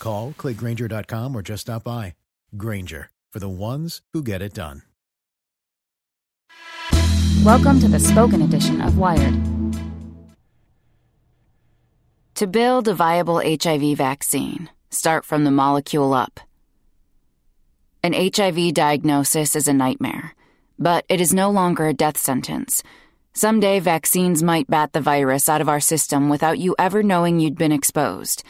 Call, clickgrainger.com, or just stop by. Grainger, for the ones who get it done. Welcome to the spoken edition of Wired. To build a viable HIV vaccine, start from the molecule up. An HIV diagnosis is a nightmare, but it is no longer a death sentence. Someday, vaccines might bat the virus out of our system without you ever knowing you'd been exposed.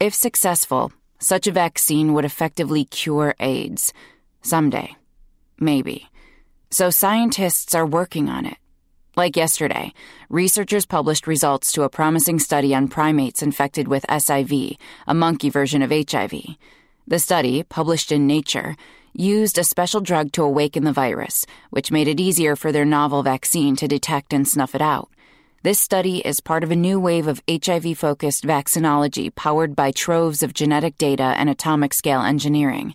If successful, such a vaccine would effectively cure AIDS. Someday. Maybe. So scientists are working on it. Like yesterday, researchers published results to a promising study on primates infected with SIV, a monkey version of HIV. The study, published in Nature, used a special drug to awaken the virus, which made it easier for their novel vaccine to detect and snuff it out. This study is part of a new wave of HIV focused vaccinology powered by troves of genetic data and atomic scale engineering.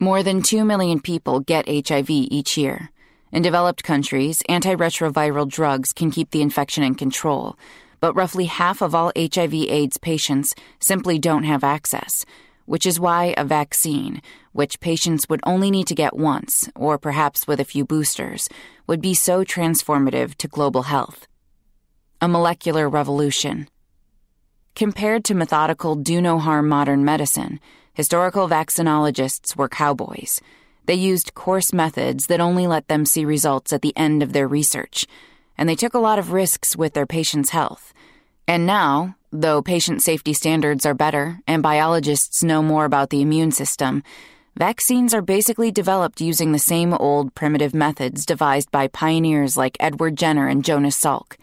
More than 2 million people get HIV each year. In developed countries, antiretroviral drugs can keep the infection in control, but roughly half of all HIV AIDS patients simply don't have access, which is why a vaccine, which patients would only need to get once, or perhaps with a few boosters, would be so transformative to global health. A molecular revolution. Compared to methodical do no harm modern medicine, historical vaccinologists were cowboys. They used coarse methods that only let them see results at the end of their research, and they took a lot of risks with their patients' health. And now, though patient safety standards are better and biologists know more about the immune system, vaccines are basically developed using the same old primitive methods devised by pioneers like Edward Jenner and Jonas Salk.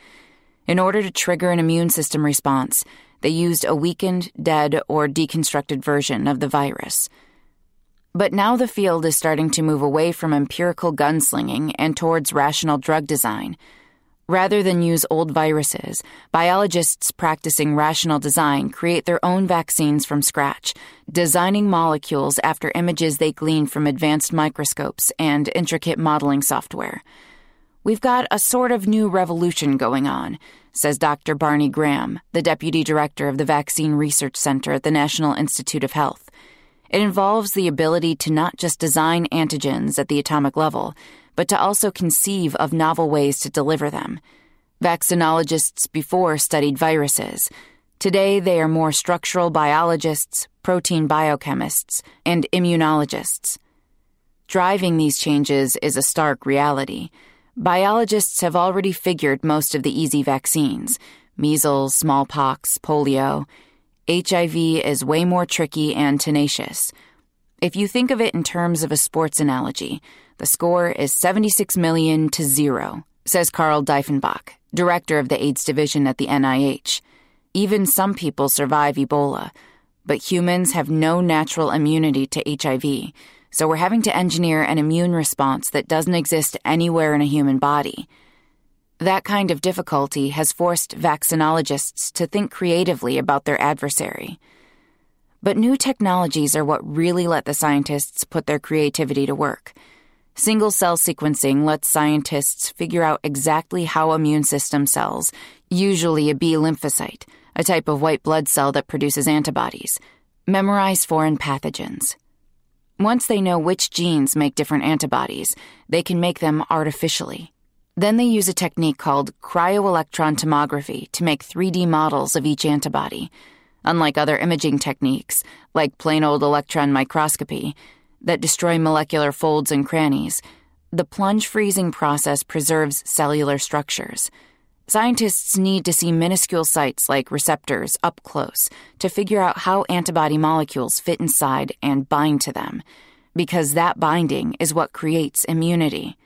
In order to trigger an immune system response, they used a weakened, dead, or deconstructed version of the virus. But now the field is starting to move away from empirical gunslinging and towards rational drug design. Rather than use old viruses, biologists practicing rational design create their own vaccines from scratch, designing molecules after images they glean from advanced microscopes and intricate modeling software. We've got a sort of new revolution going on, says Dr. Barney Graham, the deputy director of the Vaccine Research Center at the National Institute of Health. It involves the ability to not just design antigens at the atomic level, but to also conceive of novel ways to deliver them. Vaccinologists before studied viruses. Today, they are more structural biologists, protein biochemists, and immunologists. Driving these changes is a stark reality. Biologists have already figured most of the easy vaccines measles, smallpox, polio. HIV is way more tricky and tenacious. If you think of it in terms of a sports analogy, the score is 76 million to zero, says Carl Dieffenbach, director of the AIDS division at the NIH. Even some people survive Ebola, but humans have no natural immunity to HIV, so we're having to engineer an immune response that doesn't exist anywhere in a human body. That kind of difficulty has forced vaccinologists to think creatively about their adversary. But new technologies are what really let the scientists put their creativity to work. Single cell sequencing lets scientists figure out exactly how immune system cells, usually a B lymphocyte, a type of white blood cell that produces antibodies, memorize foreign pathogens. Once they know which genes make different antibodies, they can make them artificially. Then they use a technique called cryo-electron tomography to make 3D models of each antibody. Unlike other imaging techniques, like plain old electron microscopy, that destroy molecular folds and crannies, the plunge freezing process preserves cellular structures. Scientists need to see minuscule sites like receptors up close to figure out how antibody molecules fit inside and bind to them, because that binding is what creates immunity.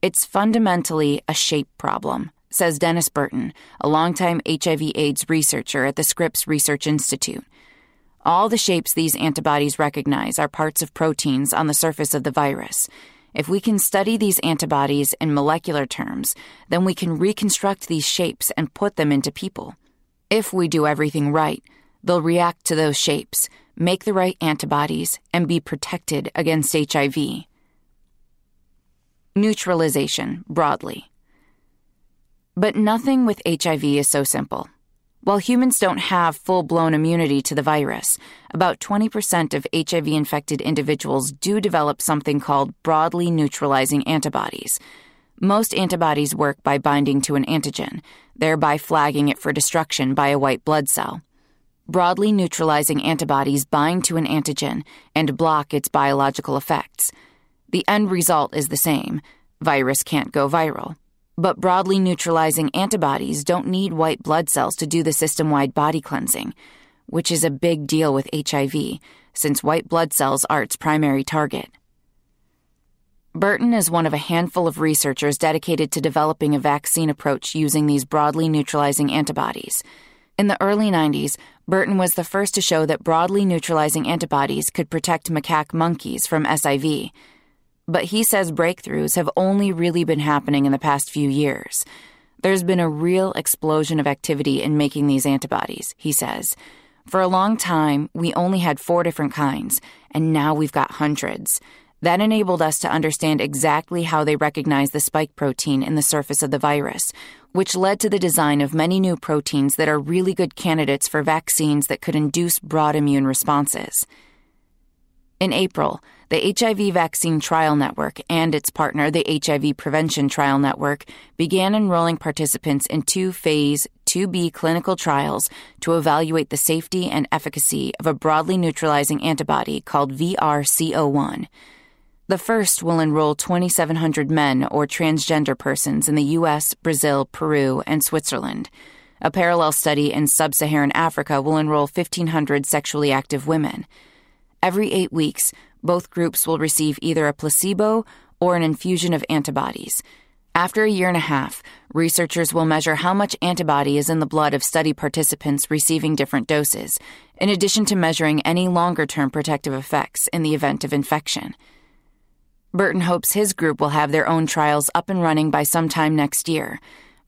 It's fundamentally a shape problem, says Dennis Burton, a longtime HIV/AIDS researcher at the Scripps Research Institute. All the shapes these antibodies recognize are parts of proteins on the surface of the virus if we can study these antibodies in molecular terms, then we can reconstruct these shapes and put them into people. If we do everything right, they'll react to those shapes, make the right antibodies, and be protected against HIV. Neutralization, broadly. But nothing with HIV is so simple. While humans don't have full blown immunity to the virus, about 20% of HIV infected individuals do develop something called broadly neutralizing antibodies. Most antibodies work by binding to an antigen, thereby flagging it for destruction by a white blood cell. Broadly neutralizing antibodies bind to an antigen and block its biological effects. The end result is the same virus can't go viral. But broadly neutralizing antibodies don't need white blood cells to do the system wide body cleansing, which is a big deal with HIV, since white blood cells are its primary target. Burton is one of a handful of researchers dedicated to developing a vaccine approach using these broadly neutralizing antibodies. In the early 90s, Burton was the first to show that broadly neutralizing antibodies could protect macaque monkeys from SIV but he says breakthroughs have only really been happening in the past few years. There's been a real explosion of activity in making these antibodies, he says. For a long time, we only had four different kinds, and now we've got hundreds. That enabled us to understand exactly how they recognize the spike protein in the surface of the virus, which led to the design of many new proteins that are really good candidates for vaccines that could induce broad immune responses. In April, the HIV Vaccine Trial Network and its partner, the HIV Prevention Trial Network, began enrolling participants in two phase 2B clinical trials to evaluate the safety and efficacy of a broadly neutralizing antibody called VRC01. The first will enroll 2,700 men or transgender persons in the US, Brazil, Peru, and Switzerland. A parallel study in sub Saharan Africa will enroll 1,500 sexually active women. Every eight weeks, both groups will receive either a placebo or an infusion of antibodies. After a year and a half, researchers will measure how much antibody is in the blood of study participants receiving different doses, in addition to measuring any longer term protective effects in the event of infection. Burton hopes his group will have their own trials up and running by sometime next year,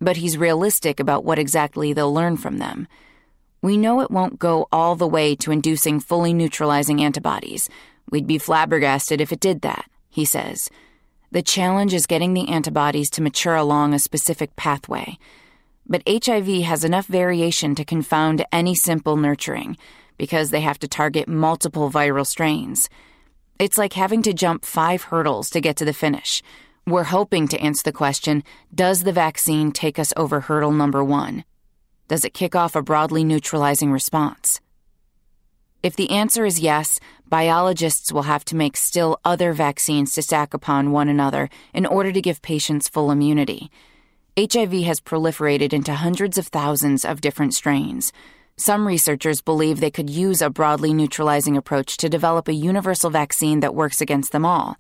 but he's realistic about what exactly they'll learn from them. We know it won't go all the way to inducing fully neutralizing antibodies, We'd be flabbergasted if it did that, he says. The challenge is getting the antibodies to mature along a specific pathway. But HIV has enough variation to confound any simple nurturing because they have to target multiple viral strains. It's like having to jump five hurdles to get to the finish. We're hoping to answer the question Does the vaccine take us over hurdle number one? Does it kick off a broadly neutralizing response? If the answer is yes, biologists will have to make still other vaccines to stack upon one another in order to give patients full immunity. HIV has proliferated into hundreds of thousands of different strains. Some researchers believe they could use a broadly neutralizing approach to develop a universal vaccine that works against them all.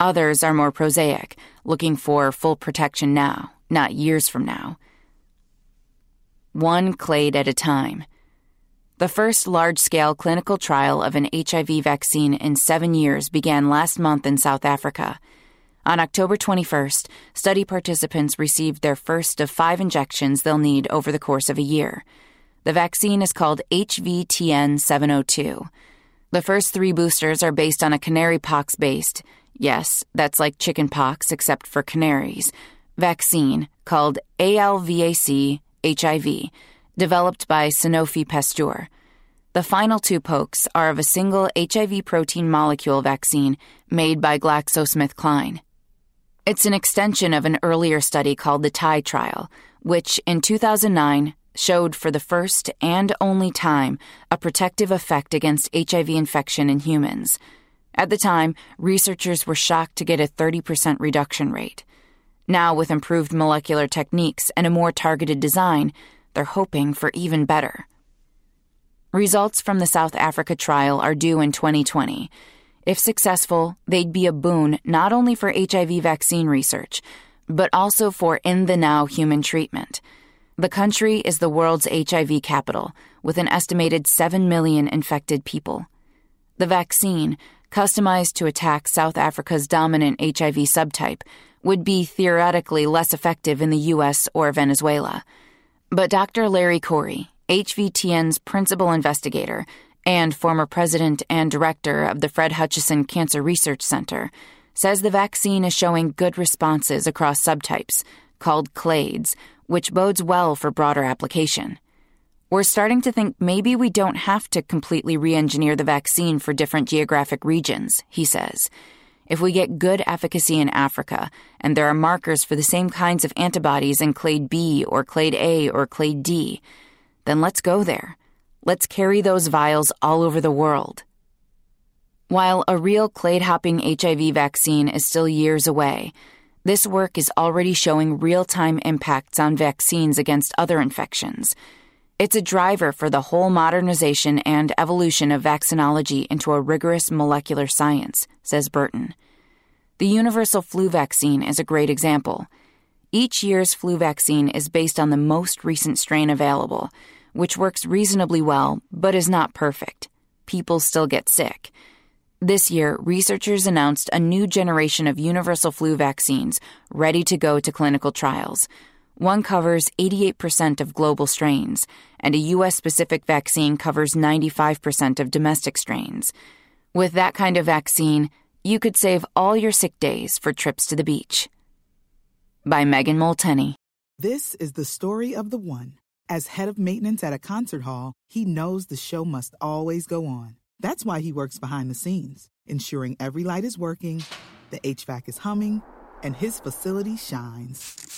Others are more prosaic, looking for full protection now, not years from now. One clade at a time. The first large scale clinical trial of an HIV vaccine in seven years began last month in South Africa. On October 21st, study participants received their first of five injections they'll need over the course of a year. The vaccine is called HVTN 702. The first three boosters are based on a canary pox based, yes, that's like chicken pox except for canaries, vaccine called ALVAC HIV developed by Sanofi Pasteur. The final two pokes are of a single HIV protein molecule vaccine made by GlaxoSmithKline. It's an extension of an earlier study called the Thai trial, which in 2009 showed for the first and only time a protective effect against HIV infection in humans. At the time, researchers were shocked to get a 30% reduction rate. Now, with improved molecular techniques and a more targeted design, they're hoping for even better. Results from the South Africa trial are due in 2020. If successful, they'd be a boon not only for HIV vaccine research, but also for in the now human treatment. The country is the world's HIV capital, with an estimated 7 million infected people. The vaccine, customized to attack South Africa's dominant HIV subtype, would be theoretically less effective in the US or Venezuela. But Dr. Larry Corey, HVTN's principal investigator and former president and director of the Fred Hutchinson Cancer Research Center, says the vaccine is showing good responses across subtypes, called clades, which bodes well for broader application. We're starting to think maybe we don't have to completely re engineer the vaccine for different geographic regions, he says. If we get good efficacy in Africa, and there are markers for the same kinds of antibodies in clade B or clade A or clade D, then let's go there. Let's carry those vials all over the world. While a real clade hopping HIV vaccine is still years away, this work is already showing real time impacts on vaccines against other infections. It's a driver for the whole modernization and evolution of vaccinology into a rigorous molecular science, says Burton. The universal flu vaccine is a great example. Each year's flu vaccine is based on the most recent strain available, which works reasonably well but is not perfect. People still get sick. This year, researchers announced a new generation of universal flu vaccines ready to go to clinical trials. One covers 88% of global strains, and a U.S. specific vaccine covers 95% of domestic strains. With that kind of vaccine, you could save all your sick days for trips to the beach. By Megan Molteni. This is the story of the one. As head of maintenance at a concert hall, he knows the show must always go on. That's why he works behind the scenes, ensuring every light is working, the HVAC is humming, and his facility shines.